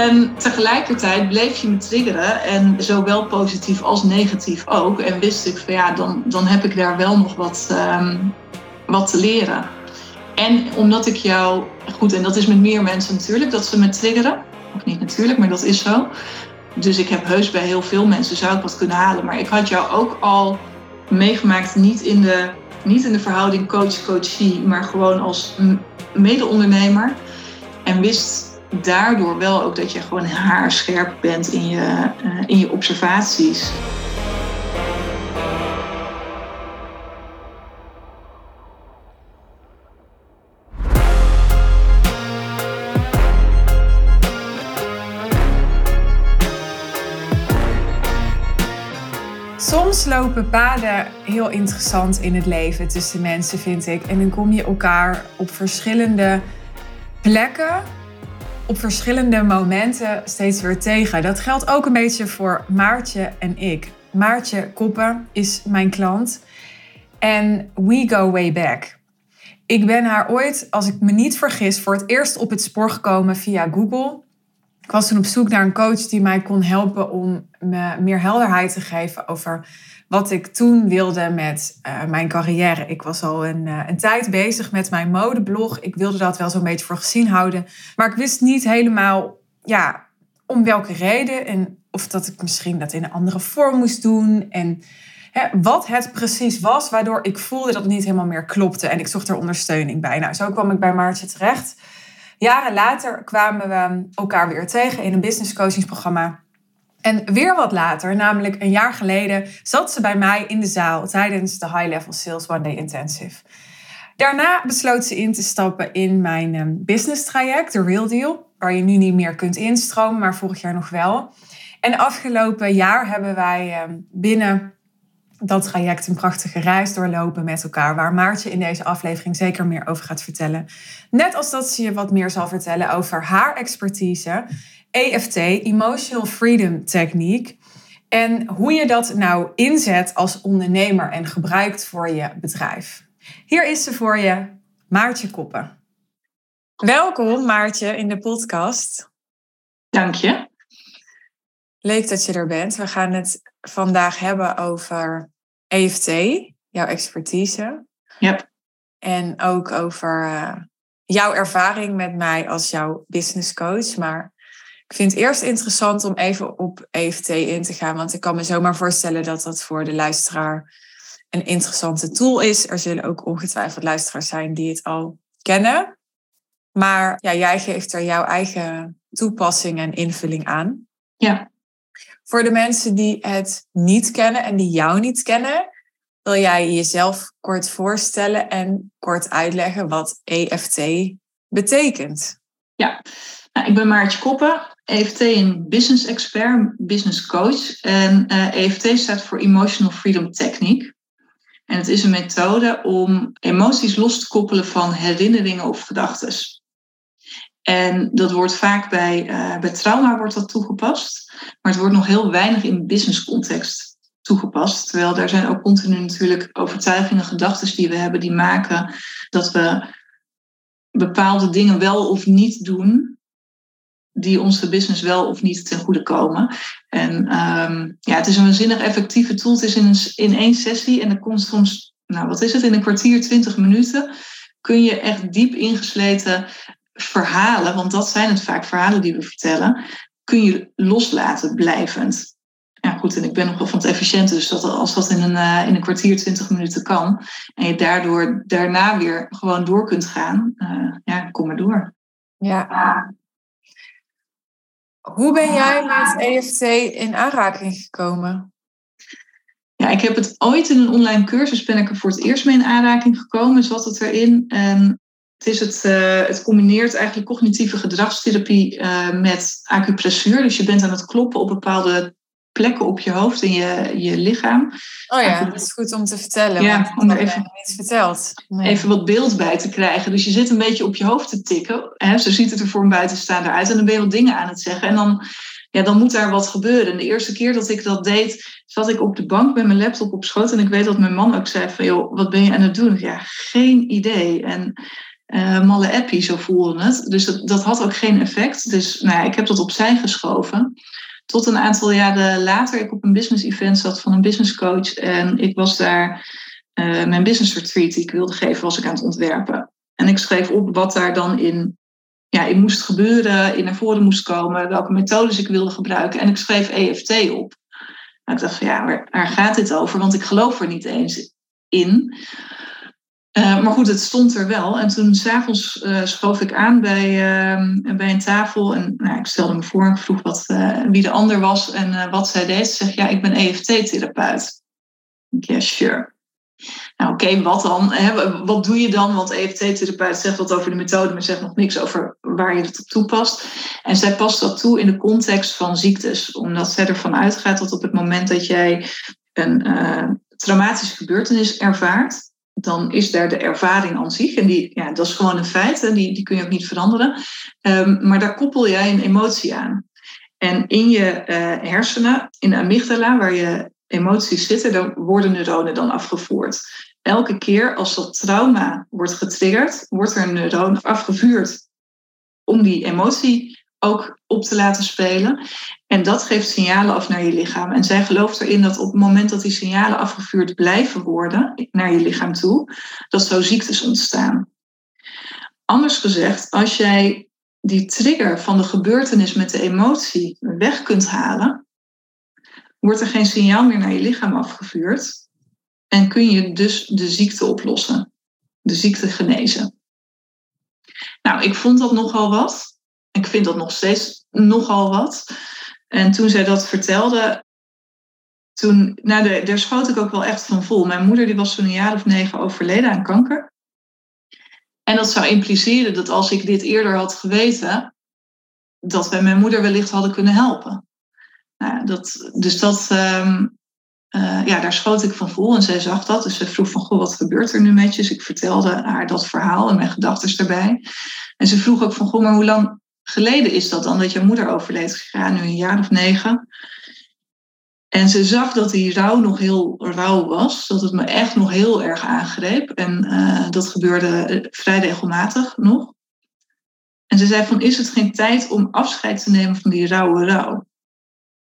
En tegelijkertijd bleef je me triggeren. En zowel positief als negatief ook. En wist ik van ja, dan, dan heb ik daar wel nog wat, ehm, wat te leren. En omdat ik jou, goed, en dat is met meer mensen natuurlijk, dat ze me triggeren. Of niet natuurlijk, maar dat is zo. Dus ik heb heus bij heel veel mensen zou ik wat kunnen halen. Maar ik had jou ook al meegemaakt, niet in de, niet in de verhouding coach-coachie, maar gewoon als mede-ondernemer. En wist daardoor wel ook dat je gewoon haarscherp bent in je, uh, in je observaties. Soms lopen paden heel interessant in het leven tussen mensen, vind ik. En dan kom je elkaar op verschillende plekken, op verschillende momenten steeds weer tegen. Dat geldt ook een beetje voor Maartje en ik. Maartje Koppen is mijn klant. En we go way back. Ik ben haar ooit, als ik me niet vergis, voor het eerst op het spoor gekomen via Google. Ik was toen op zoek naar een coach die mij kon helpen om me meer helderheid te geven over wat ik toen wilde met uh, mijn carrière. Ik was al een, uh, een tijd bezig met mijn modeblog. Ik wilde dat wel zo'n beetje voor gezien houden. Maar ik wist niet helemaal ja, om welke reden. En of dat ik misschien dat in een andere vorm moest doen. En hè, wat het precies was, waardoor ik voelde dat het niet helemaal meer klopte. En ik zocht er ondersteuning bij. Nou, zo kwam ik bij Maartje terecht. Jaren later kwamen we elkaar weer tegen in een business coachingsprogramma. En weer wat later, namelijk een jaar geleden, zat ze bij mij in de zaal tijdens de High Level Sales One Day Intensive. Daarna besloot ze in te stappen in mijn ehm, business traject, de Real Deal, waar je nu niet meer kunt instromen, maar vorig jaar nog wel. En afgelopen jaar hebben wij ehm, binnen dat traject een prachtige reis doorlopen met elkaar, waar Maartje in deze aflevering zeker meer over gaat vertellen. Net als dat ze je wat meer zal vertellen over haar expertise, EFT, Emotional Freedom Techniek, en hoe je dat nou inzet als ondernemer en gebruikt voor je bedrijf. Hier is ze voor je, Maartje Koppen. Welkom Maartje in de podcast. Dank je. Leuk dat je er bent. We gaan het vandaag hebben over EFT, jouw expertise. Yep. En ook over uh, jouw ervaring met mij als jouw business coach. Maar ik vind het eerst interessant om even op EFT in te gaan. Want ik kan me zomaar voorstellen dat dat voor de luisteraar een interessante tool is. Er zullen ook ongetwijfeld luisteraars zijn die het al kennen. Maar ja, jij geeft er jouw eigen toepassing en invulling aan. Ja. Voor de mensen die het niet kennen en die jou niet kennen, wil jij jezelf kort voorstellen en kort uitleggen wat EFT betekent? Ja, nou, ik ben Maartje Koppen, EFT een business expert, business coach. En uh, eh, EFT staat voor Emotional Freedom Technique. En het is een methode om emoties los te koppelen van herinneringen of gedachten. En dat wordt vaak bij, uh, bij trauma wordt dat toegepast, maar het wordt nog heel weinig in business context toegepast. Terwijl daar zijn ook continu natuurlijk overtuigingen, gedachten die we hebben, die maken dat we bepaalde dingen wel of niet doen, die onze business wel of niet ten goede komen. En um, ja, het is een waanzinnig effectieve tool. Het is in, in één sessie en dat komt soms, nou wat is het, in een kwartier, twintig minuten kun je echt diep ingesleten verhalen, want dat zijn het vaak verhalen die we vertellen, kun je loslaten blijvend. Ja, goed, en ik ben nog wel van het efficiënte, dus dat als dat in een, uh, in een kwartier, twintig minuten kan, en je daardoor daarna weer gewoon door kunt gaan, uh, ja, kom maar door. Ja. Hoe ben jij met EFT in aanraking gekomen? Ja, ik heb het ooit in een online cursus ben ik er voor het eerst mee in aanraking gekomen, zat het erin. En het, is het, uh, het combineert eigenlijk cognitieve gedragstherapie uh, met acupressuur. Dus je bent aan het kloppen op bepaalde plekken op je hoofd en je, je lichaam. Oh ja, dat is goed om te vertellen. Ja, om er even iets verteld. Even wat beeld bij te krijgen. Dus je zit een beetje op je hoofd te tikken. Hè, zo ziet het er voor een buitenstaander uit. En dan ben je wat dingen aan het zeggen. En dan, ja, dan moet daar wat gebeuren. En de eerste keer dat ik dat deed, zat ik op de bank met mijn laptop op schoot. En ik weet dat mijn man ook zei van, joh, wat ben je aan het doen? Ja, geen idee. En uh, malle appie, zo voelde het. Dus dat, dat had ook geen effect. Dus nou ja, ik heb dat opzij geschoven. Tot een aantal jaren later ik op een business event zat van een business coach. En ik was daar uh, mijn business retreat die ik wilde geven, was ik aan het ontwerpen. En ik schreef op wat daar dan in, ja, in moest gebeuren, in naar voren moest komen, welke methodes ik wilde gebruiken. En ik schreef EFT op. Nou, ik dacht van ja, waar, waar gaat dit over? Want ik geloof er niet eens in. Uh, maar goed, het stond er wel. En toen s'avonds uh, schoof ik aan bij, uh, bij een tafel. En nou, ik stelde me voor en ik vroeg wat, wie de ander was en wat zij deed. Ze zegt, ja, ik ben EFT-therapeut. Ja, sure. Nou, oké, wat dan? Wat doe je dan? Want EFT-therapeut zegt wat over de methode, maar zegt nog niks over waar je het op toepast. En zij past dat toe in de context van ziektes, omdat zij ervan uitgaat dat op het moment dat jij een traumatische gebeurtenis ervaart, dan is daar de ervaring aan zich. En die, ja, dat is gewoon een feit, en die, die kun je ook niet veranderen. Um, maar daar koppel jij een emotie aan. En in je uh, hersenen, in de amygdala, waar je emoties zitten, daar worden neuronen dan afgevoerd. Elke keer als dat trauma wordt getriggerd, wordt er een neuron afgevuurd om die emotie ook op te laten spelen. En dat geeft signalen af naar je lichaam. En zij gelooft erin dat op het moment dat die signalen afgevuurd blijven worden naar je lichaam toe, dat zo ziektes ontstaan. Anders gezegd, als jij die trigger van de gebeurtenis met de emotie weg kunt halen, wordt er geen signaal meer naar je lichaam afgevuurd en kun je dus de ziekte oplossen, de ziekte genezen. Nou, ik vond dat nogal wat. Ik vind dat nog steeds nogal wat. En toen zij dat vertelde, toen, nou, daar schoot ik ook wel echt van vol. Mijn moeder die was toen een jaar of negen overleden aan kanker. En dat zou impliceren dat als ik dit eerder had geweten, dat wij mijn moeder wellicht hadden kunnen helpen. Nou, dat, dus dat, uh, ja, daar schoot ik van vol en zij zag dat. Dus ze vroeg van, goh, wat gebeurt er nu met je? Dus ik vertelde haar dat verhaal en mijn gedachten erbij. En ze vroeg ook van, goh, maar hoe lang geleden is dat dan dat je moeder overleed gegaan, nu een jaar of negen. En ze zag dat die rouw nog heel rauw was, dat het me echt nog heel erg aangreep. En uh, dat gebeurde eh, vrij regelmatig nog. En ze zei van, is het geen tijd om afscheid te nemen van die rauwe rouw?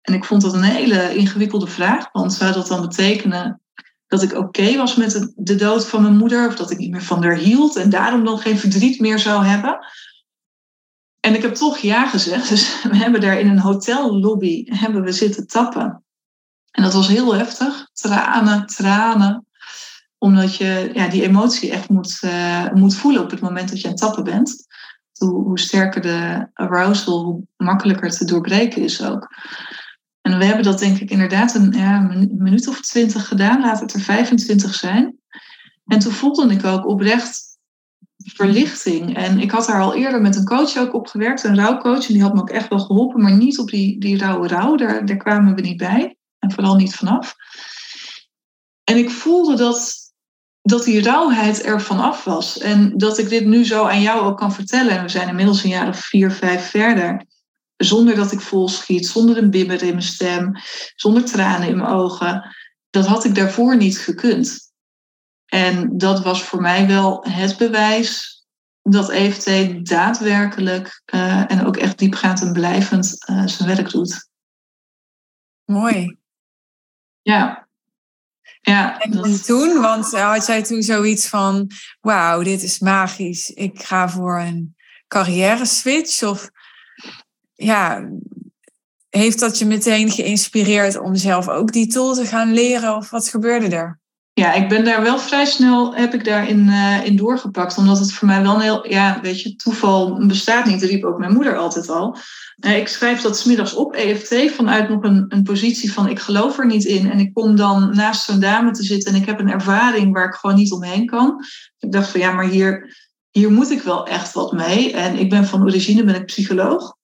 En ik vond dat een hele ingewikkelde vraag, want zou dat dan betekenen dat ik oké was met de dood van mijn moeder, of dat ik niet meer van haar hield en daarom dan geen verdriet meer zou hebben? En ik heb toch ja gezegd. Dus we hebben daar in een hotellobby hebben we zitten tappen. En dat was heel heftig. Tranen, tranen. Omdat je ja, die emotie echt moet, uh, moet voelen op het moment dat je aan het tappen bent. Hoe, hoe sterker de arousal, hoe makkelijker te doorbreken is ook. En we hebben dat denk ik inderdaad een, ja, minuut of twintig gedaan. Laat het er 25 zijn. En toen voelde ik ook oprecht verlichting. En ik had daar al eerder met een coach ook op gewerkt, een rouwcoach. En die had me ook echt wel geholpen, maar niet op die, die rauwe rouw. Daar, daar kwamen we niet bij. En vooral niet vanaf. En ik voelde dat, dat die rauwheid er vanaf was. En dat ik dit nu zo aan jou ook kan vertellen. En we zijn inmiddels een jaar of vier, vijf verder. Zonder dat ik vol schiet, zonder een bibber in mijn stem, zonder tranen in mijn ogen. Dat had ik daarvoor niet gekund. En dat was voor mij wel het bewijs dat EFT daadwerkelijk uh, en ook echt diepgaand en blijvend uh, zijn werk doet. Mooi. Ja. Ja, en dat... toen, want had jij toen zoiets van, wauw, dit is magisch. Ik ga voor een carrière switch? Of ja, heeft dat je meteen geïnspireerd om zelf ook die tool te gaan leren? Of wat gebeurde er? Ja, ik ben daar wel vrij snel, heb ik daarin uh, in doorgepakt. Omdat het voor mij wel een heel, ja, weet je, toeval bestaat niet. Riep ook mijn moeder altijd al. Uh, ik schrijf dat smiddags op EFT vanuit nog een, een positie van ik geloof er niet in. En ik kom dan naast zo'n dame te zitten en ik heb een ervaring waar ik gewoon niet omheen kan. Ik dacht van ja, maar hier, hier moet ik wel echt wat mee. En ik ben van origine ben ik psycholoog.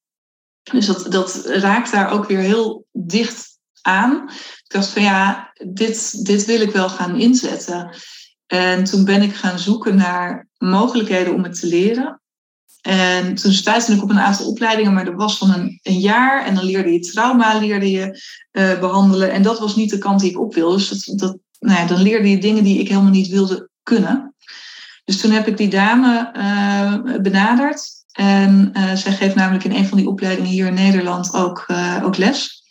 Dus dat, dat raakt daar ook weer heel dicht aan. Ik dacht van ja, dit, dit wil ik wel gaan inzetten. En toen ben ik gaan zoeken naar mogelijkheden om het te leren. En toen stuitte ik op een aantal opleidingen, maar dat was van een, een jaar. En dan leerde je trauma leerde je, uh, behandelen. En dat was niet de kant die ik op wilde. Dus dat, nou ja, dan leerde je dingen die ik helemaal niet wilde kunnen. Dus toen heb ik die dame uh, benaderd. En uh, zij geeft namelijk in een van die opleidingen hier in Nederland ook, ook les.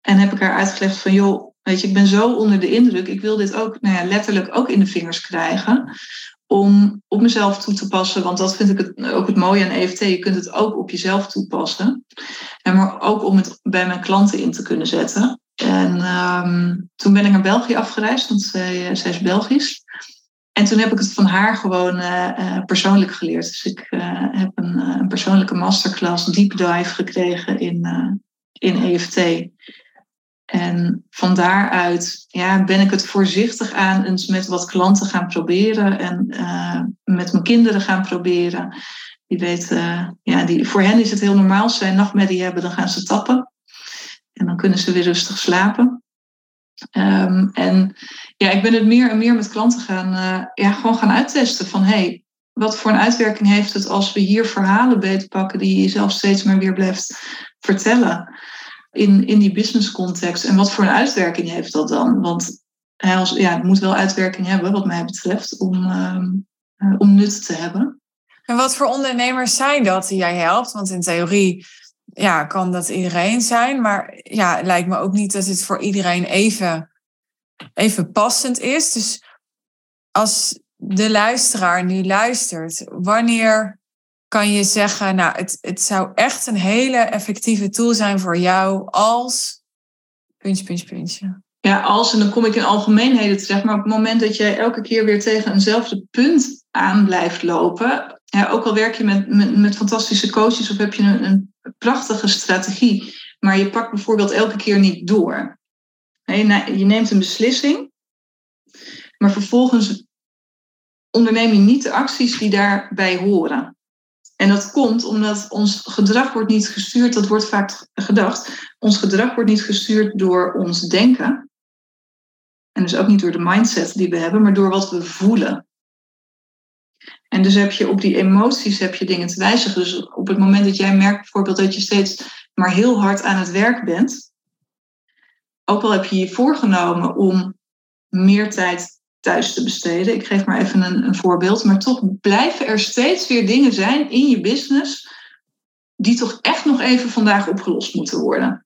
En heb ik haar uitgelegd van, joh, weet je, ik ben zo onder de indruk. Ik wil dit ook nou ja, letterlijk ook in de vingers krijgen. Om op mezelf toe te passen. Want dat vind ik het, ook het mooie aan EFT. Je kunt het ook op jezelf toepassen. En maar ook om het bij mijn klanten in te kunnen zetten. En um, toen ben ik naar België afgereisd, want zij, zij is Belgisch. En toen heb ik het van haar gewoon uh, persoonlijk geleerd. Dus ik heb een, een, persoonlijke masterclass deep dive gekregen in, in EFT. En van daaruit ja, ben ik het voorzichtig aan eens met wat klanten gaan proberen en met mijn kinderen gaan proberen. Die weten, ja, die, voor hen is het heel normaal. Als zij nachtmerrie hebben, dan gaan ze tappen. En dan kunnen ze weer rustig slapen. Um, en ja, ik ben het meer en meer met klanten gaan, uh, ja, gewoon gaan uittesten van hey, wat voor een uitwerking heeft het als we hier verhalen beetpakken die je jezelf steeds maar weer blijft vertellen in, in die business context. En wat voor een uitwerking heeft dat dan? Want als, ja, het moet wel uitwerking hebben, wat mij betreft, om, um, uh, om nut te hebben. En wat voor ondernemers zijn dat die jij helpt? Want in theorie ja, kan dat iedereen zijn. Maar ja, het lijkt me ook niet dat het voor iedereen even, even passend is. Dus als de luisteraar nu luistert, wanneer kan je zeggen, nou, het, het zou echt een hele effectieve tool zijn voor jou als puntje, puntje, puntje. Ja, als, en dan kom ik in algemeenheden terecht, maar op het moment dat jij elke keer weer tegen eenzelfde punt aan blijft lopen, ja, ook al werk je met, met, met fantastische coaches of heb je een, een, prachtige strategie, maar je pakt bijvoorbeeld elke keer niet door. Je, je neemt een beslissing, maar vervolgens onderneem je niet de acties die daarbij horen. En dat komt omdat ons gedrag wordt niet gestuurd, dat wordt vaak gedacht, ons gedrag wordt niet gestuurd door ons denken. En dus ook niet door de mindset die we hebben, maar door wat we voelen. En dus heb je op die emoties heb je dingen te wijzigen. Dus op het moment dat jij merkt bijvoorbeeld dat je steeds maar heel hard aan het werk bent, ook al heb je je voorgenomen om meer tijd thuis te besteden, ik geef maar even een, een voorbeeld, maar toch blijven er steeds weer dingen zijn in je business die toch echt nog even vandaag opgelost moeten worden.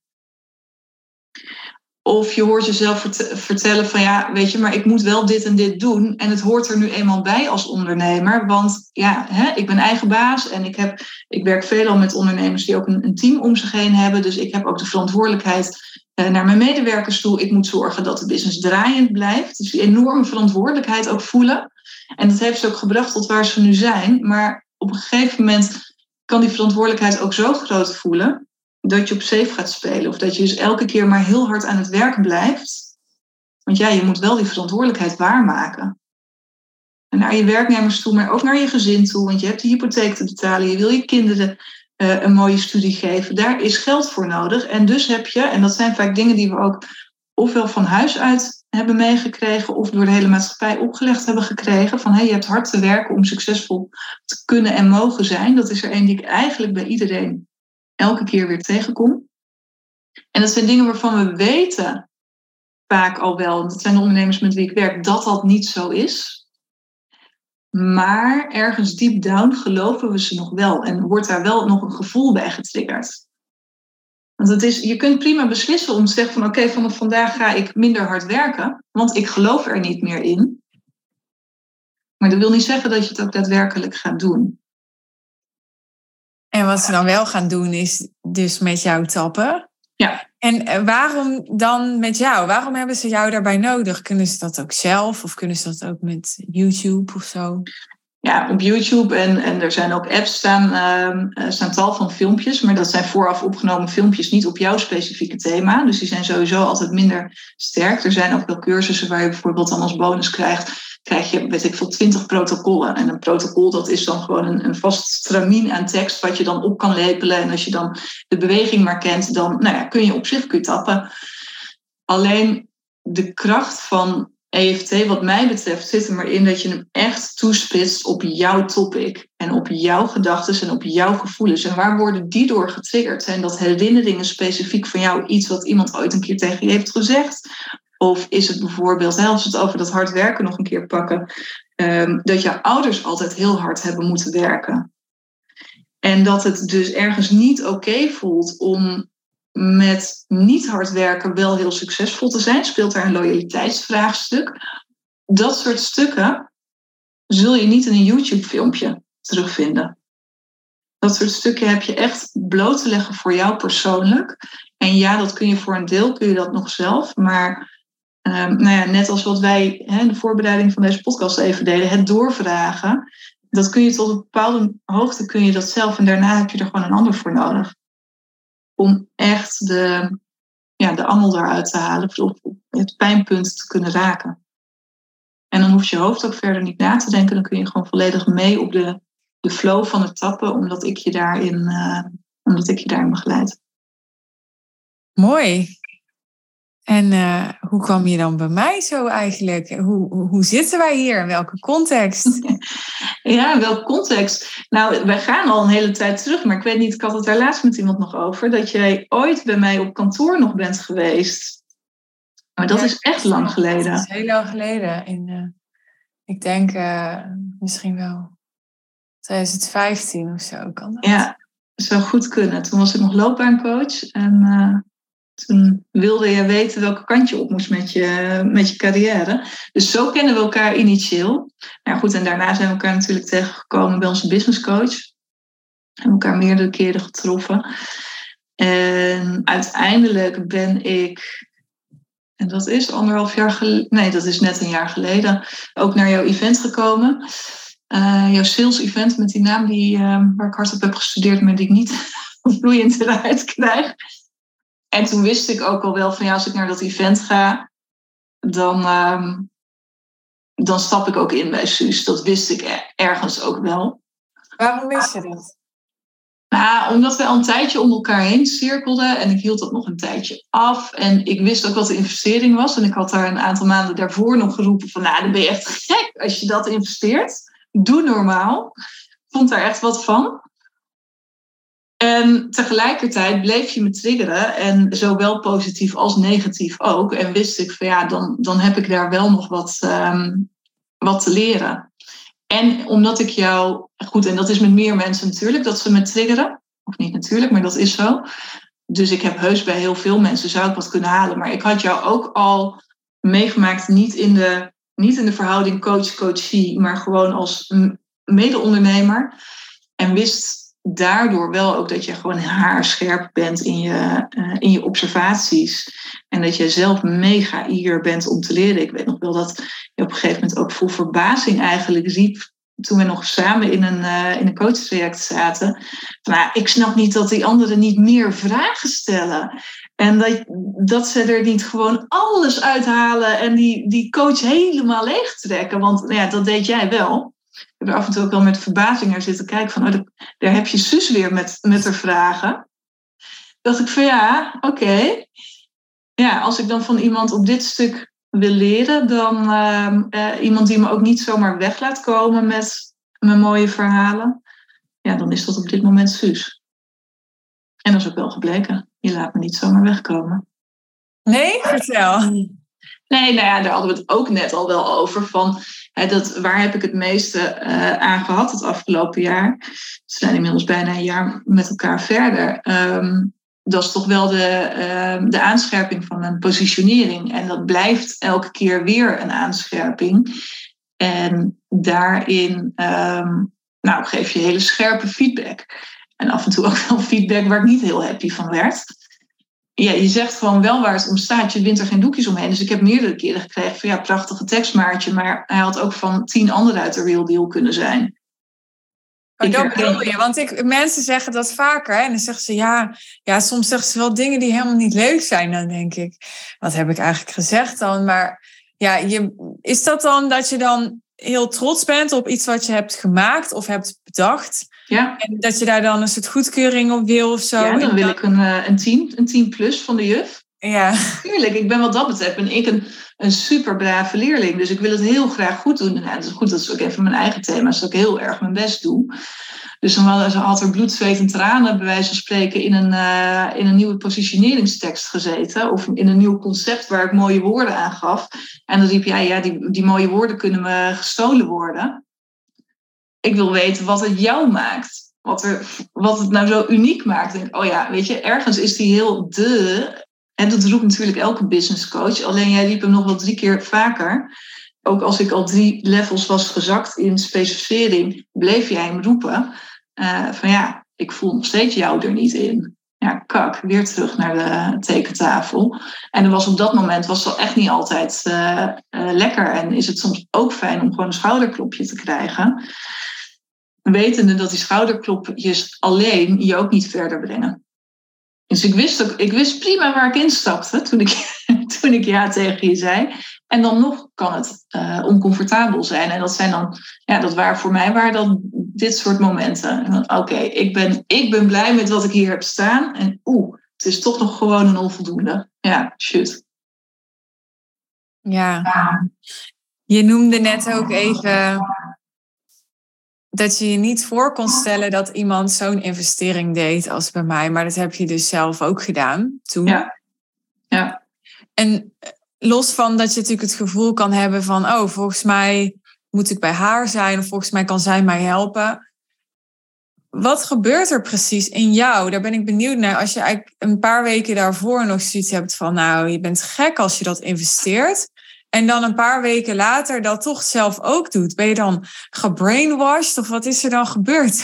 Of je hoort jezelf vertellen van ja, weet je, maar ik moet wel dit en dit doen. En het hoort er nu eenmaal bij als ondernemer. Want ja, hè, ik ben eigen baas en ik, heb, ik werk veelal met ondernemers die ook een, een team om zich heen hebben. Dus ik heb ook de verantwoordelijkheid naar mijn medewerkers toe. Ik moet zorgen dat de business draaiend blijft. Dus die enorme verantwoordelijkheid ook voelen. En dat heeft ze ook gebracht tot waar ze nu zijn. Maar op een gegeven moment kan die verantwoordelijkheid ook zo groot voelen dat je op safe gaat spelen. Of dat je dus elke keer maar heel hard aan het werk blijft. Want ja, je moet wel die verantwoordelijkheid waarmaken. En naar je werknemers toe, maar ook naar je gezin toe. Want je hebt de hypotheek te betalen. Je wil je kinderen uh, een mooie studie geven. Daar is geld voor nodig. En dus heb je, en dat zijn vaak dingen die we ook ofwel van huis uit hebben meegekregen of door de hele maatschappij opgelegd hebben gekregen. Van hey, je hebt hard te werken om succesvol te kunnen en mogen zijn. Dat is er een die ik eigenlijk bij iedereen elke keer weer tegenkom. En dat zijn dingen waarvan we weten vaak al wel, dat zijn de ondernemers met wie ik werk, dat dat niet zo is. Maar ergens deep down geloven we ze nog wel en wordt daar wel nog een gevoel bij getriggerd. Want het is, je kunt prima beslissen om te zeggen van oké, vanaf vandaag ga ik minder hard werken, want ik geloof er niet meer in. Maar dat wil niet zeggen dat je het ook daadwerkelijk gaat doen. En wat ze dan wel gaan doen is dus met jou tappen. Ja. En eh, waarom dan met jou? Waarom hebben ze jou daarbij nodig? Kunnen ze dat ook zelf of kunnen ze dat ook met YouTube of zo? Ja, op YouTube en, en er zijn ook apps staan, uh, staan tal van filmpjes, maar dat zijn vooraf opgenomen filmpjes niet op jouw specifieke thema. Dus die zijn sowieso altijd minder sterk. Er zijn ook wel cursussen waar je bijvoorbeeld dan als bonus krijgt krijg je, weet ik veel, twintig protocollen. En een protocol, dat is dan gewoon een, een vast stramien aan tekst wat je dan op kan lepelen. En als je dan de beweging maar kent, dan nou ja, kun je op zich kun je tappen. Alleen de kracht van EFT, wat mij betreft, zit er maar in dat je hem echt toespitst op jouw topic. En op jouw gedachten en op jouw gevoelens. En waar worden die door getriggerd? Zijn dat herinneringen specifiek van jou, iets wat iemand ooit een keer tegen je heeft gezegd? Of is het bijvoorbeeld, als we het over dat hard werken nog een keer pakken, ehm, dat jouw ouders altijd heel hard hebben moeten werken. En dat het dus ergens niet oké voelt om met niet hard werken wel heel succesvol te zijn, speelt daar een loyaliteitsvraagstuk. Dat soort stukken zul je niet in een YouTube-filmpje terugvinden. Dat soort stukken heb je echt bloot te leggen voor jou persoonlijk. En ja, dat kun je voor een deel, kun je dat nog zelf. Maar um, nou ja, net als wat wij in de voorbereiding van deze podcast even deden, het doorvragen. Dat kun je tot een bepaalde hoogte kun je dat zelf. En daarna heb je er gewoon een ander voor nodig. Om echt de, ja, de angel eruit te halen. Het pijnpunt te kunnen raken. En dan hoeft je hoofd ook verder niet na te denken. Dan kun je gewoon volledig mee op de, de flow van het tappen. Omdat ik je daarin, uh, omdat ik je daarin begeleid. Mooi. En uh, hoe kwam je dan bij mij zo eigenlijk? Hoe, hoe zitten wij hier? In welke context? Ja, in welke context? Nou, wij gaan al een hele tijd terug, maar ik weet niet, ik had het daar laatst met iemand nog over, dat jij ooit bij mij op kantoor nog bent geweest. Maar dat is echt lang geleden. Dat is heel lang geleden. In, uh, ik denk uh, misschien wel 2015 of zo kan dat. Ja, zou goed kunnen. Toen was ik nog loopbaancoach en toen wilde je weten welke kant je op moest met je, met je carrière. Dus zo kennen we elkaar initieel. Nou goed, en daarna zijn we elkaar natuurlijk tegengekomen bij onze businesscoach. We hebben elkaar meerdere keren getroffen. En uiteindelijk ben ik, en dat is anderhalf jaar geleden, nee, dat is net een jaar geleden, ook naar jouw event gekomen. Uh, jouw sales event met die naam die, uh, waar ik hard op heb gestudeerd, maar die ik niet vloeiend eruit krijg. En toen wist ik ook al wel van ja, als ik naar dat event ga, dan, ehm, dan stap ik ook in bij Suus. Dat wist ik ergens ook wel. Waarom wist je dat? Nou, omdat we al een tijdje om elkaar heen cirkelden en ik hield dat nog een tijdje af. En ik wist ook wat de investering was. En ik had daar een aantal maanden daarvoor nog geroepen van, nou, dan ben je echt gek als je dat investeert. Doe normaal. Ik vond daar echt wat van. En tegelijkertijd bleef je me triggeren, en zowel positief als negatief ook. En wist ik van ja, dan, dan heb ik daar wel nog wat, ehm, wat te leren. En omdat ik jou, goed, en dat is met meer mensen natuurlijk, dat ze me triggeren. Of niet natuurlijk, maar dat is zo. Dus ik heb heus bij heel veel mensen zou ik wat kunnen halen. Maar ik had jou ook al meegemaakt, niet in de, niet in de verhouding coach-coachie, maar gewoon als mede-ondernemer. En wist daardoor wel ook dat je gewoon haarscherp bent in je, uh, in je observaties. En dat je zelf mega eager bent om te leren. Ik weet nog wel dat je op een gegeven moment ook vol verbazing eigenlijk riep. Toen we nog samen in een, uh, in een coachtraject zaten. Maar ik snap niet dat die anderen niet meer vragen stellen. En dat, dat ze er niet gewoon alles uithalen en die, die coach helemaal leeg trekken. Want nou ja, dat deed jij wel heb er af en toe ook wel met verbazing naar zitten kijken van, oh, daar heb je zus weer met, met haar vragen. Dacht ik van ja, oké. Ja, als ik dan van iemand op dit stuk wil leren, dan uh, iemand die me ook niet zomaar weg laat komen met mijn mooie verhalen, ja, dan is dat op dit moment Suus. En dat is ook wel gebleken. Je laat me niet zomaar wegkomen. Nee, vertel. Nee, nou ja, daar hadden we het ook net al wel over. Van, dat, waar heb ik het meeste uh, aan gehad het afgelopen jaar? We zijn inmiddels bijna een jaar met elkaar verder. Um, dat is toch wel de, uh, de aanscherping van een positionering. En dat blijft elke keer weer een aanscherping. En daarin um, nou, geef je hele scherpe feedback. En af en toe ook wel feedback waar ik niet heel happy van werd ja, je zegt gewoon wel waar het om staat. Je wint er geen doekjes omheen. Dus ik heb meerdere keren gekregen van ja, prachtige tekstmaartje. Maar hij had ook van tien anderen uit de real deal kunnen zijn. Maar dat bedoel je, want ik, mensen zeggen dat vaker. Hè? En dan zeggen ze ja, ja, soms zeggen ze wel dingen die helemaal niet leuk zijn. Dan denk ik, wat heb ik eigenlijk gezegd dan? Maar ja, je, is dat dan dat je dan heel trots bent op iets wat je hebt gemaakt of hebt bedacht? Ja. En dat je daar dan een soort goedkeuring op wil of zo. Ja, dan wil ik een, eh, een team, een team plus van de juf. Ja. Tuurlijk, ik ben wat dat betreft ben ik een, een super brave leerling. Dus ik wil het heel graag goed doen. En het is goed, dat is ook even mijn eigen thema, dat ik heel erg mijn best doe. Dus dan had er bloed, zweet en tranen, bij wijze van spreken, in een, uh, in een nieuwe positioneringstekst gezeten. Of in een nieuw concept waar ik mooie woorden aan gaf. En dan riep jij, ja, die, die mooie woorden kunnen me gestolen worden. Ik wil weten wat het jou maakt. Wat, er, wat het nou zo uniek maakt. Denk, oh ja, weet je, ergens is die heel de. En dat roept natuurlijk elke business coach. Alleen jij riep hem nog wel drie keer vaker ook als ik al drie levels was gezakt in specificering, bleef jij hem roepen uh, van ja, ik voel nog steeds jou er niet in. Ja, kak, weer terug naar de tekentafel. En er was op dat moment was het echt niet altijd uh, uh, lekker. En is het soms ook fijn om gewoon een schouderklopje te krijgen. Wetende dat die schouderklopjes alleen je ook niet verder brengen. Dus ik wist, ook, ik wist prima waar ik instapte toen ik, toen ik ja tegen je zei. En dan nog kan het uh, oncomfortabel zijn. En dat zijn dan, ja, dat waren voor mij waren dan dit soort momenten. Oké, ik, ben, ik ben blij met wat ik hier heb staan. En oeh, het is toch nog gewoon een onvoldoende. Ja, shit. Ja. Je noemde net ook even dat je je niet voor kon stellen dat iemand zo'n investering deed als bij mij. Maar dat heb je dus zelf ook gedaan toen. Ja. ja. En los van dat je natuurlijk het gevoel kan hebben van, oh, volgens mij moet ik bij haar zijn of volgens mij kan zij mij helpen. Wat gebeurt er precies in jou? Daar ben ik benieuwd naar. Als je eigenlijk een paar weken daarvoor nog zoiets hebt van, nou, je bent gek als je dat investeert. En dan een paar weken later dat toch zelf ook doet. Ben je dan gebrainwashed of wat is er dan gebeurd?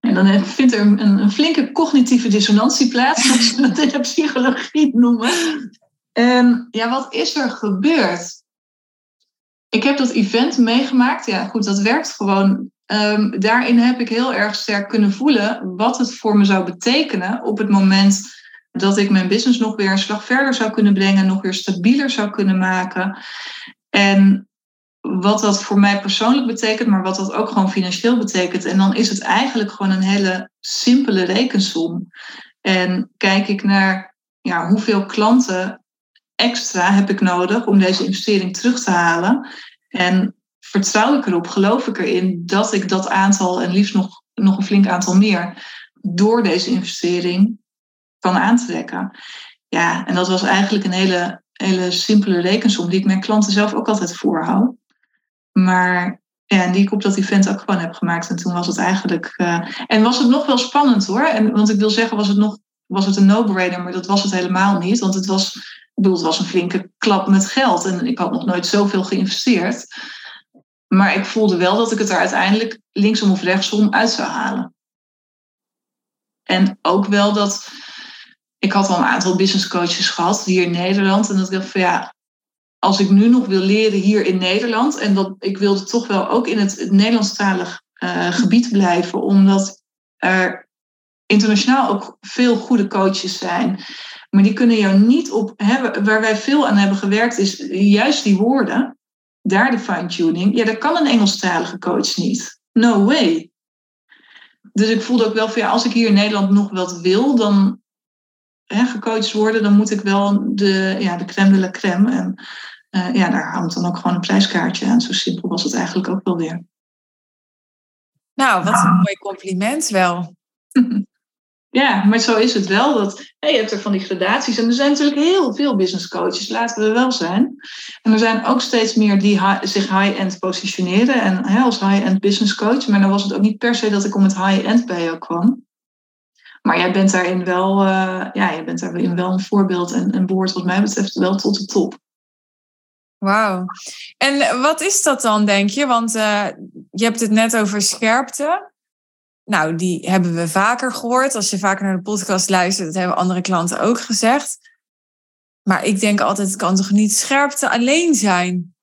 En dan vindt er een, een flinke cognitieve dissonantie plaats, zoals we dat in de psychologie noemen. En ja, wat is er gebeurd? Ik heb dat event meegemaakt. Ja, goed, dat werkt gewoon. Um, daarin heb ik heel erg sterk kunnen voelen wat het voor me zou betekenen op het moment dat ik mijn business nog weer een slag verder zou kunnen brengen, nog weer stabieler zou kunnen maken. En wat dat voor mij persoonlijk betekent, maar wat dat ook gewoon financieel betekent. En dan is het eigenlijk gewoon een hele simpele rekensom. En kijk ik naar ja, hoeveel klanten extra heb ik nodig om deze investering terug te halen. En vertrouw ik erop, geloof ik erin dat ik dat aantal en liefst nog, nog een flink aantal meer door deze investering aantrekken. Ja, en dat was eigenlijk een hele, hele simpele rekensom die ik mijn klanten zelf ook altijd voorhoud. Maar ja, en die ik op dat event ook gewoon heb gemaakt. En toen was het eigenlijk. Uh, en was het nog wel spannend hoor. En, want ik wil zeggen, was het nog was het een no-brainer, maar dat was het helemaal niet. Want het was, ik bedoel, het was een flinke klap met geld. En ik had nog nooit zoveel geïnvesteerd. Maar ik voelde wel dat ik het er uiteindelijk linksom of rechtsom uit zou halen. En ook wel dat ik had al een aantal business coaches gehad hier in Nederland. En dat ik dacht van ja, als ik nu nog wil leren hier in Nederland. En dat ik wilde toch wel ook in het, het Nederlandstalig uh, gebied blijven. Omdat er internationaal ook veel goede coaches zijn. Maar die kunnen jou niet op hebben. Waar wij veel aan hebben gewerkt, is juist die woorden. Daar de fine-tuning. Ja, dat kan een Engelstalige coach niet. No way. Dus ik voelde ook wel van ja, als ik hier in Nederland nog wat wil, dan hè, gecoacht worden, dan moet ik wel de, ja, de crème de la crème. En uh, ja, daar hangt dan ook gewoon een prijskaartje aan. Zo simpel was het eigenlijk ook wel weer. Nou, wat een mooi compliment wel. Ja, maar zo is het wel. Dat, je hebt er van die gradaties. En er zijn natuurlijk heel veel business coaches, laten we wel zijn. En er zijn ook steeds meer die zich high-end positioneren. En hè, als high-end business coach. Maar dan was het ook niet per se dat ik om het high-end bij jou kwam. Maar jij bent daarin wel, uh, ja, jij bent daarin wel een voorbeeld en een woord wat mij betreft wel tot de top. Wauw. En wat is dat dan, denk je? Want uh, je hebt het net over scherpte. Nou, die hebben we vaker gehoord. Als je vaker naar de podcast luistert, dat hebben andere klanten ook gezegd. Maar ik denk altijd, het kan toch niet scherpte alleen zijn?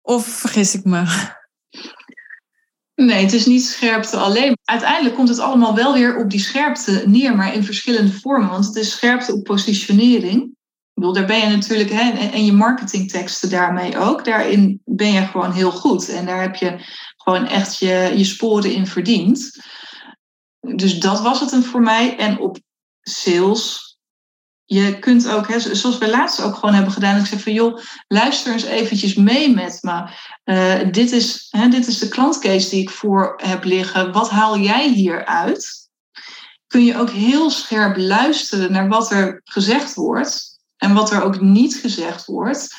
Of vergis ik me? Nee, het is niet scherpte alleen. Uiteindelijk komt het allemaal wel weer op die scherpte neer, maar in verschillende vormen. Want het is scherpte op positionering. Ik bedoel, daar ben je natuurlijk, hè, en je marketingteksten daarmee ook. Daarin ben je gewoon heel goed. En daar heb je gewoon echt je, je sporen in verdiend. Dus dat was het een voor mij. En op sales, je kunt ook, hè, zoals wij laatst ook gewoon hebben gedaan, ik zeg van joh, luister eens eventjes mee met me. Uh, dit, is, hè, dit is de klantcase die ik voor heb liggen. Wat haal jij hieruit? Kun je ook heel scherp luisteren naar wat er gezegd wordt en wat er ook niet gezegd wordt.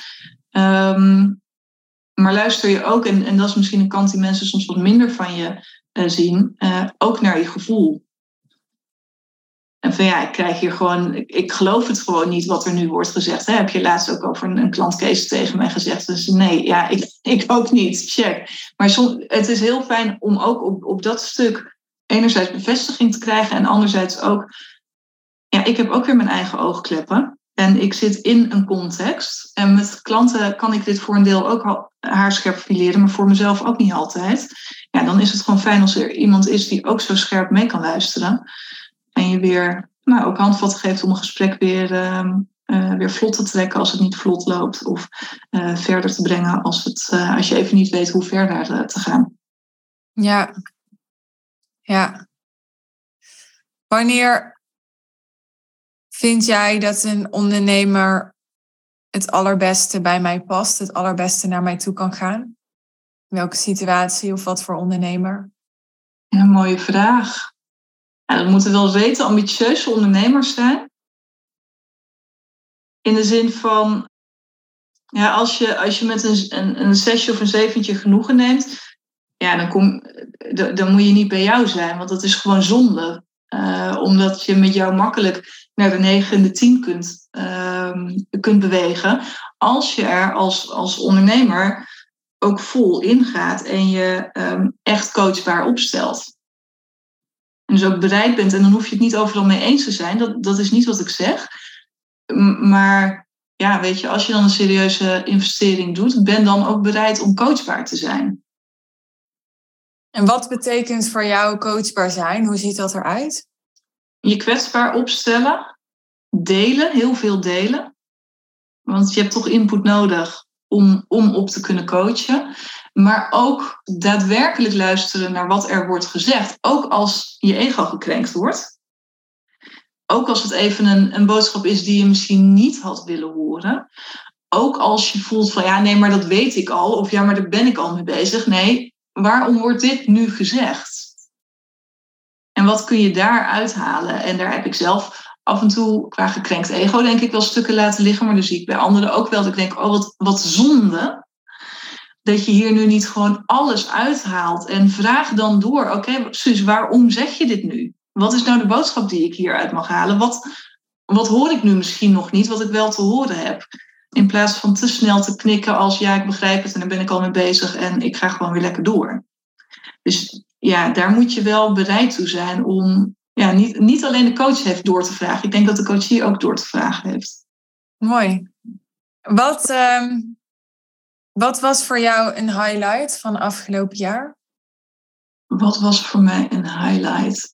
Um, maar luister je ook, en, dat is misschien een kant die mensen soms wat minder van je uh, zien, uh, ook naar je gevoel. En van ja, ik krijg hier gewoon, ik, geloof het gewoon niet wat er nu wordt gezegd. Hè? Heb je laatst ook over een, een klantcase tegen mij gezegd? Dus nee, ja, ik, ik ook niet. Check. Maar soms, het is heel fijn om ook op, op dat stuk enerzijds bevestiging te krijgen en anderzijds ook, ja, ik heb ook weer mijn eigen oogkleppen. En ik zit in een context. En met klanten kan ik dit voor een deel ook haarscherp fileren, maar voor mezelf ook niet altijd. Ja, dan is het gewoon fijn als er iemand is die ook zo scherp mee kan luisteren. En je weer nou, ook handvat geeft om een gesprek weer, uh, uh, weer vlot te trekken als het niet vlot loopt. Of uh, verder te brengen als, het, eh, als je even niet weet hoe ver daar te gaan. Ja. Ja. Wanneer vind jij dat een ondernemer het allerbeste bij mij past, het allerbeste naar mij toe kan gaan? Welke situatie of wat voor ondernemer? Een mooie vraag. Ja, moeten wel weten ambitieuze ondernemers zijn. In de zin van, ja, als je, als je met een, een, een zesje of een zeventje genoegen neemt, ja, dan, kom, dan moet je niet bij jou zijn, want dat is gewoon zonde. Uh, omdat je met jou makkelijk naar de 9 en de 10 kunt, uh, kunt bewegen. Als je er als, als ondernemer ook vol ingaat en je um, echt coachbaar opstelt. En dus ook bereid bent, en dan hoef je het niet overal mee eens te zijn, dat, dat is niet wat ik zeg. Maar ja, weet je, als je dan een serieuze investering doet, ben dan ook bereid om coachbaar te zijn. En wat betekent voor jou coachbaar zijn? Hoe ziet dat eruit? Je kwetsbaar opstellen, delen, heel veel delen. Want je hebt toch input nodig om, om op te kunnen coachen. Maar ook daadwerkelijk luisteren naar wat er wordt gezegd. Ook als je ego gekrenkt wordt. Ook als het even een, een boodschap is die je misschien niet had willen horen. Ook als je voelt van ja, nee, maar dat weet ik al. Of ja, maar daar ben ik al mee bezig. Nee, waarom wordt dit nu gezegd? En wat kun je daar uithalen? En daar heb ik zelf af en toe qua gekrenkt ego, denk ik, wel stukken laten liggen. Maar dan zie ik bij anderen ook wel dat ik denk, oh, wat, wat zonde. Dat je hier nu niet gewoon alles uithaalt. En vraag dan door, oké, okay, waarom zeg je dit nu? Wat is nou de boodschap die ik hieruit mag halen? Wat, wat hoor ik nu misschien nog niet, wat ik wel te horen heb? In plaats van te snel te knikken als ja, ik begrijp het en daar ben ik al mee bezig en ik ga gewoon weer lekker door. Dus ja, daar moet je wel bereid toe zijn om ja, niet, niet alleen de coach heeft door te vragen. Ik denk dat de coach hier ook door te vragen heeft. Mooi. Wat, uh, wat was voor jou een highlight van afgelopen jaar? Wat was voor mij een highlight?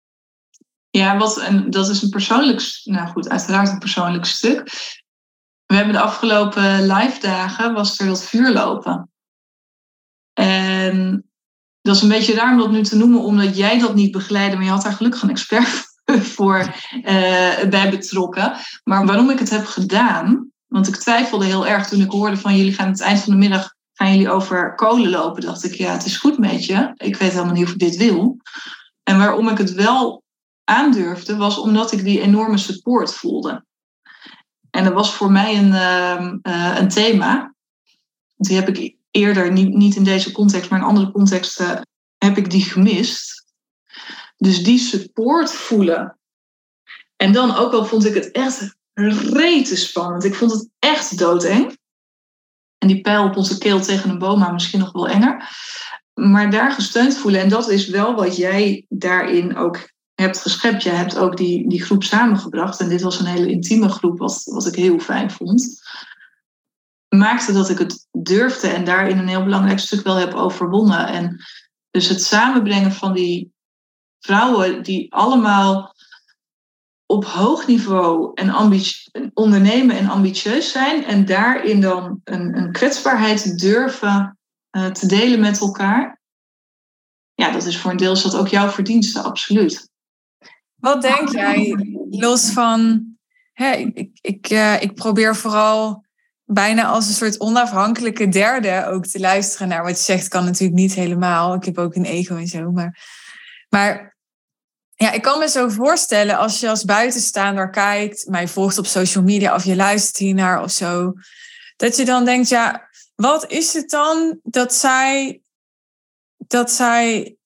Ja, wat, en dat is een persoonlijk, nou goed, uiteraard een persoonlijk stuk. We hebben de afgelopen live dagen, was er dat vuurlopen. En dat is een beetje raar om dat nu te noemen, omdat jij dat niet begeleidde, maar je had daar gelukkig een expert voor uh, bij betrokken. Maar waarom ik het heb gedaan, want ik twijfelde heel erg toen ik hoorde van jullie gaan aan het eind van de middag gaan jullie over kolen lopen, dacht ik, ja, het is goed met je. Ik weet helemaal niet of ik dit wil. En waarom ik het wel aandurfde, was omdat ik die enorme support voelde. En dat was voor mij een, uh, een thema. Die heb ik eerder, niet, in deze context, maar in andere contexten, heb ik die gemist. Dus die support voelen. En dan ook al vond ik het echt rete spannend. Ik vond het echt doodeng. En die pijl op onze keel tegen een boom, maar misschien nog wel enger. Maar daar gesteund voelen. En dat is wel wat jij daarin ook hebt geschept. Jij hebt ook die, die groep samengebracht. En dit was een hele intieme groep, wat, wat ik heel fijn vond maakte dat ik het durfde en daarin een heel belangrijk stuk wel heb overwonnen. En dus het samenbrengen van die vrouwen die allemaal op hoog niveau en ondernemen en ambitieus zijn en daarin dan een, een kwetsbaarheid durven uh, te delen met elkaar. Ja, dat is voor een deel dat ook jouw verdienste, absoluut. Wat denk jij, los van hè, ik, ik, ik probeer vooral bijna als een soort onafhankelijke derde ook te luisteren naar wat je zegt. Kan natuurlijk niet helemaal. Ik heb ook een ego en zo. Maar, maar ja, ik kan me zo voorstellen als je als buitenstaander kijkt, mij volgt op social media of je luistert hiernaar of zo, dat je dan denkt, ja, wat is het dan dat zij, dat zij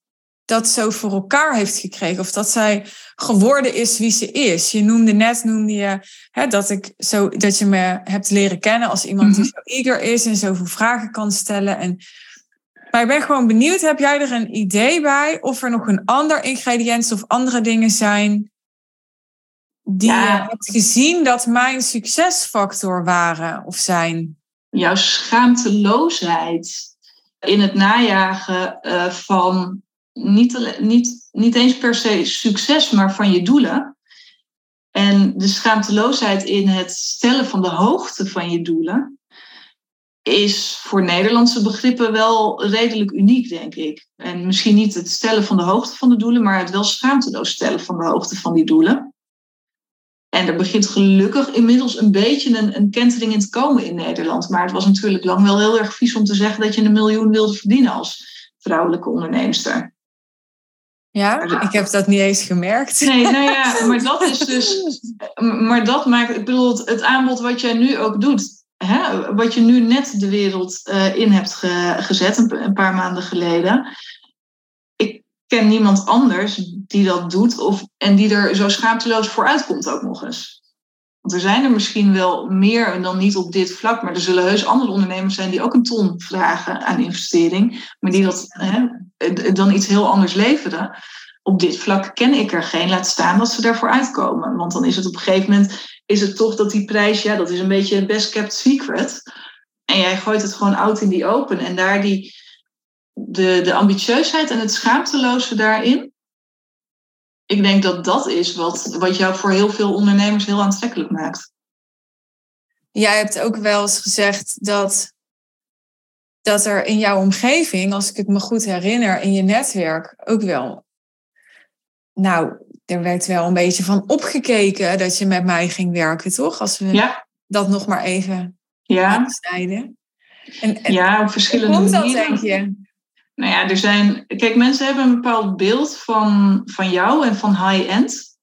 dat zo voor elkaar heeft gekregen? Of dat zij geworden is wie ze is? Je noemde net, noemde je hè, dat, ik zo, dat je me hebt leren kennen als iemand die mhm. zo eager is en zoveel vragen kan stellen. En, maar ik ben gewoon benieuwd, heb jij er een idee bij of er nog een ander ingrediënt of andere dingen zijn die je hebt gezien dat mijn succesfactor waren of zijn? Jouw schaamteloosheid in het najagen uh, van niet, niet, niet eens per se succes, maar van je doelen. En de schaamteloosheid in het stellen van de hoogte van je doelen is voor Nederlandse begrippen wel redelijk uniek, denk ik. En misschien niet het stellen van de hoogte van de doelen, maar het wel schaamteloos stellen van de hoogte van die doelen. En er begint gelukkig inmiddels een beetje een, een kentering in te komen in Nederland. Maar het was natuurlijk lang wel heel erg vies om te zeggen dat je een miljoen wilde verdienen als vrouwelijke onderneemster. Ja, ik heb dat niet eens gemerkt. Nee, nou ja, maar dat is dus. Maar dat maakt, ik bedoel, het aanbod wat jij nu ook doet, hè, wat je nu net de wereld uh, in hebt gezet, een, een, paar maanden geleden. Ik ken niemand anders die dat doet of, en die er zo schaamteloos voor uitkomt ook nog eens. Want er zijn er misschien wel meer en dan niet op dit vlak, maar er zullen heus andere ondernemers zijn die ook een ton vragen aan investering, maar die dat hè, dan iets heel anders leveren. Op dit vlak ken ik er geen, laat staan dat ze daarvoor uitkomen. Want dan is het op een gegeven moment is het toch dat die prijs, ja, dat is een beetje een best kept secret. En jij gooit het gewoon out in die open. En daar die, de, de ambitieusheid en het schaamteloze daarin, ik denk dat dat is wat, wat jou voor heel veel ondernemers heel aantrekkelijk maakt. Jij hebt ook wel eens gezegd dat, dat er in jouw omgeving, als ik het me goed herinner, in je netwerk ook wel. Nou, er werd wel een beetje van opgekeken dat je met mij ging werken, toch? Als we ja. dat nog maar even ja. snijden. En, en, ja, op verschillende hoe komt dat, denk je? Nou ja, er zijn. Kijk, mensen hebben een bepaald beeld van, van jou en van high-end.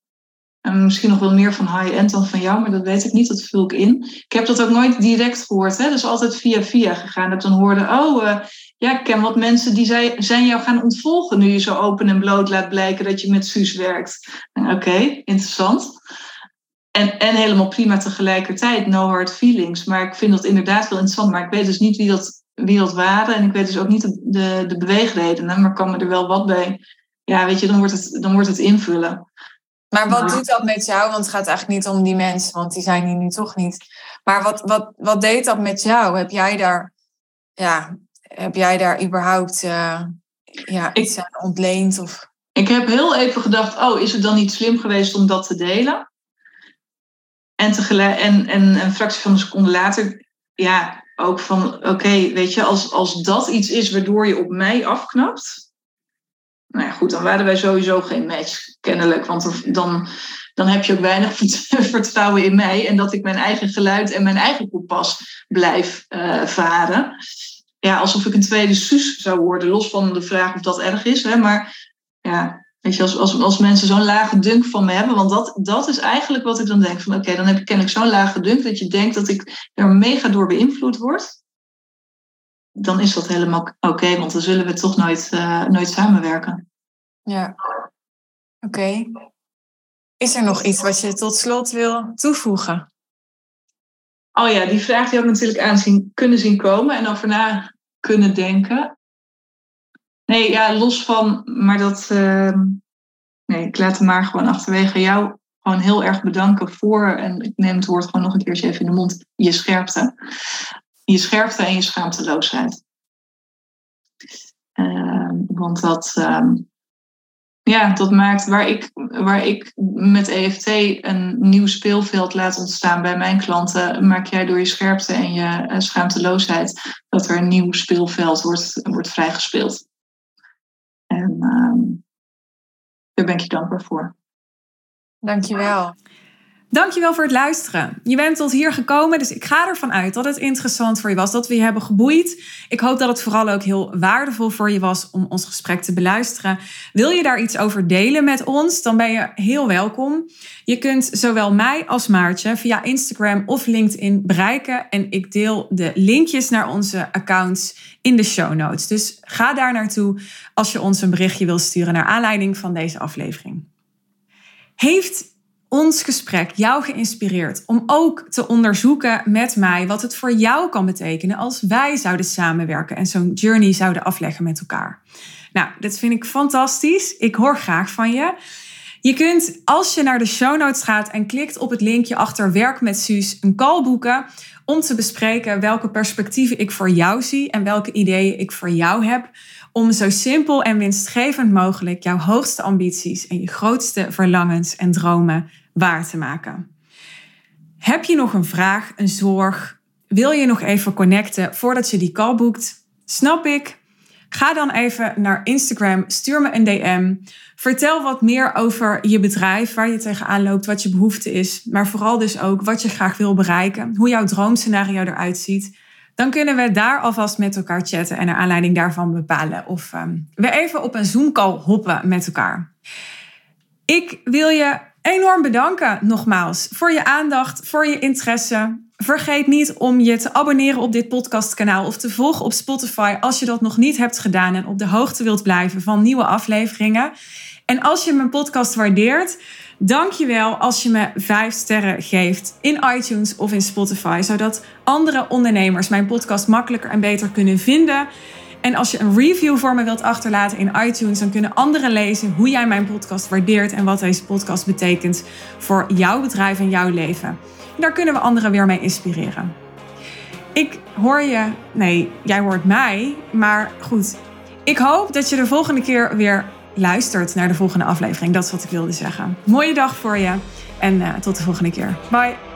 En misschien nog wel meer van high-end dan van jou, maar dat weet ik niet, dat vul ik in. Ik heb dat ook nooit direct gehoord, hè? dus altijd via via gegaan. Dat dan hoorde, oh, uh, ja, ik ken wat mensen die zei, zijn jou gaan ontvolgen nu je zo open en bloot laat blijken dat je met Suus werkt. Oké, interessant. En, en helemaal prima tegelijkertijd, no hard feelings. Maar ik vind dat inderdaad wel interessant, maar ik weet dus niet wie dat wie dat waren. En ik weet dus ook niet de, de, de beweegredenen, maar kan me er wel wat bij. Ja, weet je, dan wordt het, dan wordt het invullen. Maar wat doet dat met jou? Want het gaat eigenlijk niet om die mensen, want die zijn hier nu toch niet. Maar wat, wat, wat deed dat met jou? Heb jij daar, ja, heb jij daar überhaupt uh, ja, iets aan ontleend? Of? Ik heb heel even gedacht, oh, is het dan niet slim geweest om dat te delen? En, tegelijk, en, en een fractie van een seconde later, ja, ook van, oké, weet je, als, als dat iets is waardoor je op mij afknapt. Nou ja, goed, dan waren wij sowieso geen match, kennelijk. Want dan, dan heb je ook weinig vertrouwen in mij en dat ik mijn eigen geluid en mijn eigen kompas blijf uh, varen. Ja, alsof ik een tweede Suus zou worden, los van de vraag of dat erg is. Hè, maar ja, Weet je, als, als, als mensen zo'n lage dunk van me hebben, want dat, dat is eigenlijk wat ik dan denk van oké, dan heb ik kennelijk zo'n lage dunk dat je denkt dat ik er mega door beïnvloed word. Dan is dat helemaal oké, want dan zullen we toch nooit, uh, nooit samenwerken. Ja, oké. Is er nog iets wat je tot slot wil toevoegen? Oh ja, die vraag die ik natuurlijk aan zien, kunnen zien komen en over na kunnen denken. Nee, ja, los van, maar dat. Uh, nee, ik laat hem maar gewoon achterwege. Jou gewoon heel erg bedanken voor, en ik neem het woord gewoon nog een keertje even in de mond, je scherpte. Je scherpte en je schaamteloosheid. Uh, want dat, uh, ja, dat maakt waar ik, waar ik met EFT een nieuw speelveld laat ontstaan bij mijn klanten, maak jij door je scherpte en je eh, schaamteloosheid dat er een nieuw speelveld wordt, wordt vrijgespeeld. En uh, daar ben ik je dankbaar voor. Dankjewel. Dankjewel voor het luisteren. Je bent tot hier gekomen, dus ik ga ervan uit dat het interessant voor je was, dat we je hebben geboeid. Ik hoop dat het vooral ook heel waardevol voor je was om ons gesprek te beluisteren. Wil je daar iets over delen met ons, dan ben je heel welkom. Je kunt zowel mij als Maartje via Instagram of LinkedIn bereiken en ik deel de linkjes naar onze accounts in de show notes. Dus ga daar naartoe als je ons een berichtje wil sturen naar aanleiding van deze aflevering. Heeft ons gesprek jou geïnspireerd om ook te onderzoeken met mij wat het voor jou kan betekenen als wij zouden samenwerken en zo'n journey zouden afleggen met elkaar. Nou, dat vind ik fantastisch. Ik hoor graag van je. Je kunt, als je naar de show notes gaat en klikt op het linkje achter Werk met Suus, een call boeken om te bespreken welke perspectieven ik voor jou zie en welke ideeën ik voor jou heb om zo simpel en winstgevend mogelijk jouw hoogste ambities en je grootste verlangens en dromen waar te maken. Heb je nog een vraag, een zorg? Wil je nog even connecten voordat je die call boekt? Snap ik. Ga dan even naar Instagram, stuur me een DM. Vertel wat meer over je bedrijf, waar je tegenaan loopt, wat je behoefte is. Maar vooral dus ook wat je graag wil bereiken, hoe jouw droomscenario eruit ziet. Dan kunnen we daar alvast met elkaar chatten en naar aanleiding daarvan bepalen of um, we even op een Zoom-call hoppen met elkaar. Ik wil je enorm bedanken nogmaals voor je aandacht, voor je interesse. Vergeet niet om je te abonneren op dit podcastkanaal of te volgen op Spotify als je dat nog niet hebt gedaan en op de hoogte wilt blijven van nieuwe afleveringen. En als je mijn podcast waardeert, dank je wel als je me 5 sterren geeft in iTunes of in Spotify, zodat andere ondernemers mijn podcast makkelijker en beter kunnen vinden. En als je een review voor me wilt achterlaten in iTunes, dan kunnen anderen lezen hoe jij mijn podcast waardeert en wat deze podcast betekent voor jouw bedrijf en jouw leven. daar kunnen we anderen weer mee inspireren. Ik hoor je, nee, jij hoort mij, maar goed. Ik hoop dat je de volgende keer weer luistert naar de volgende aflevering. Dat is wat ik wilde zeggen. Mooie dag voor je en uh, tot de volgende keer. Bye.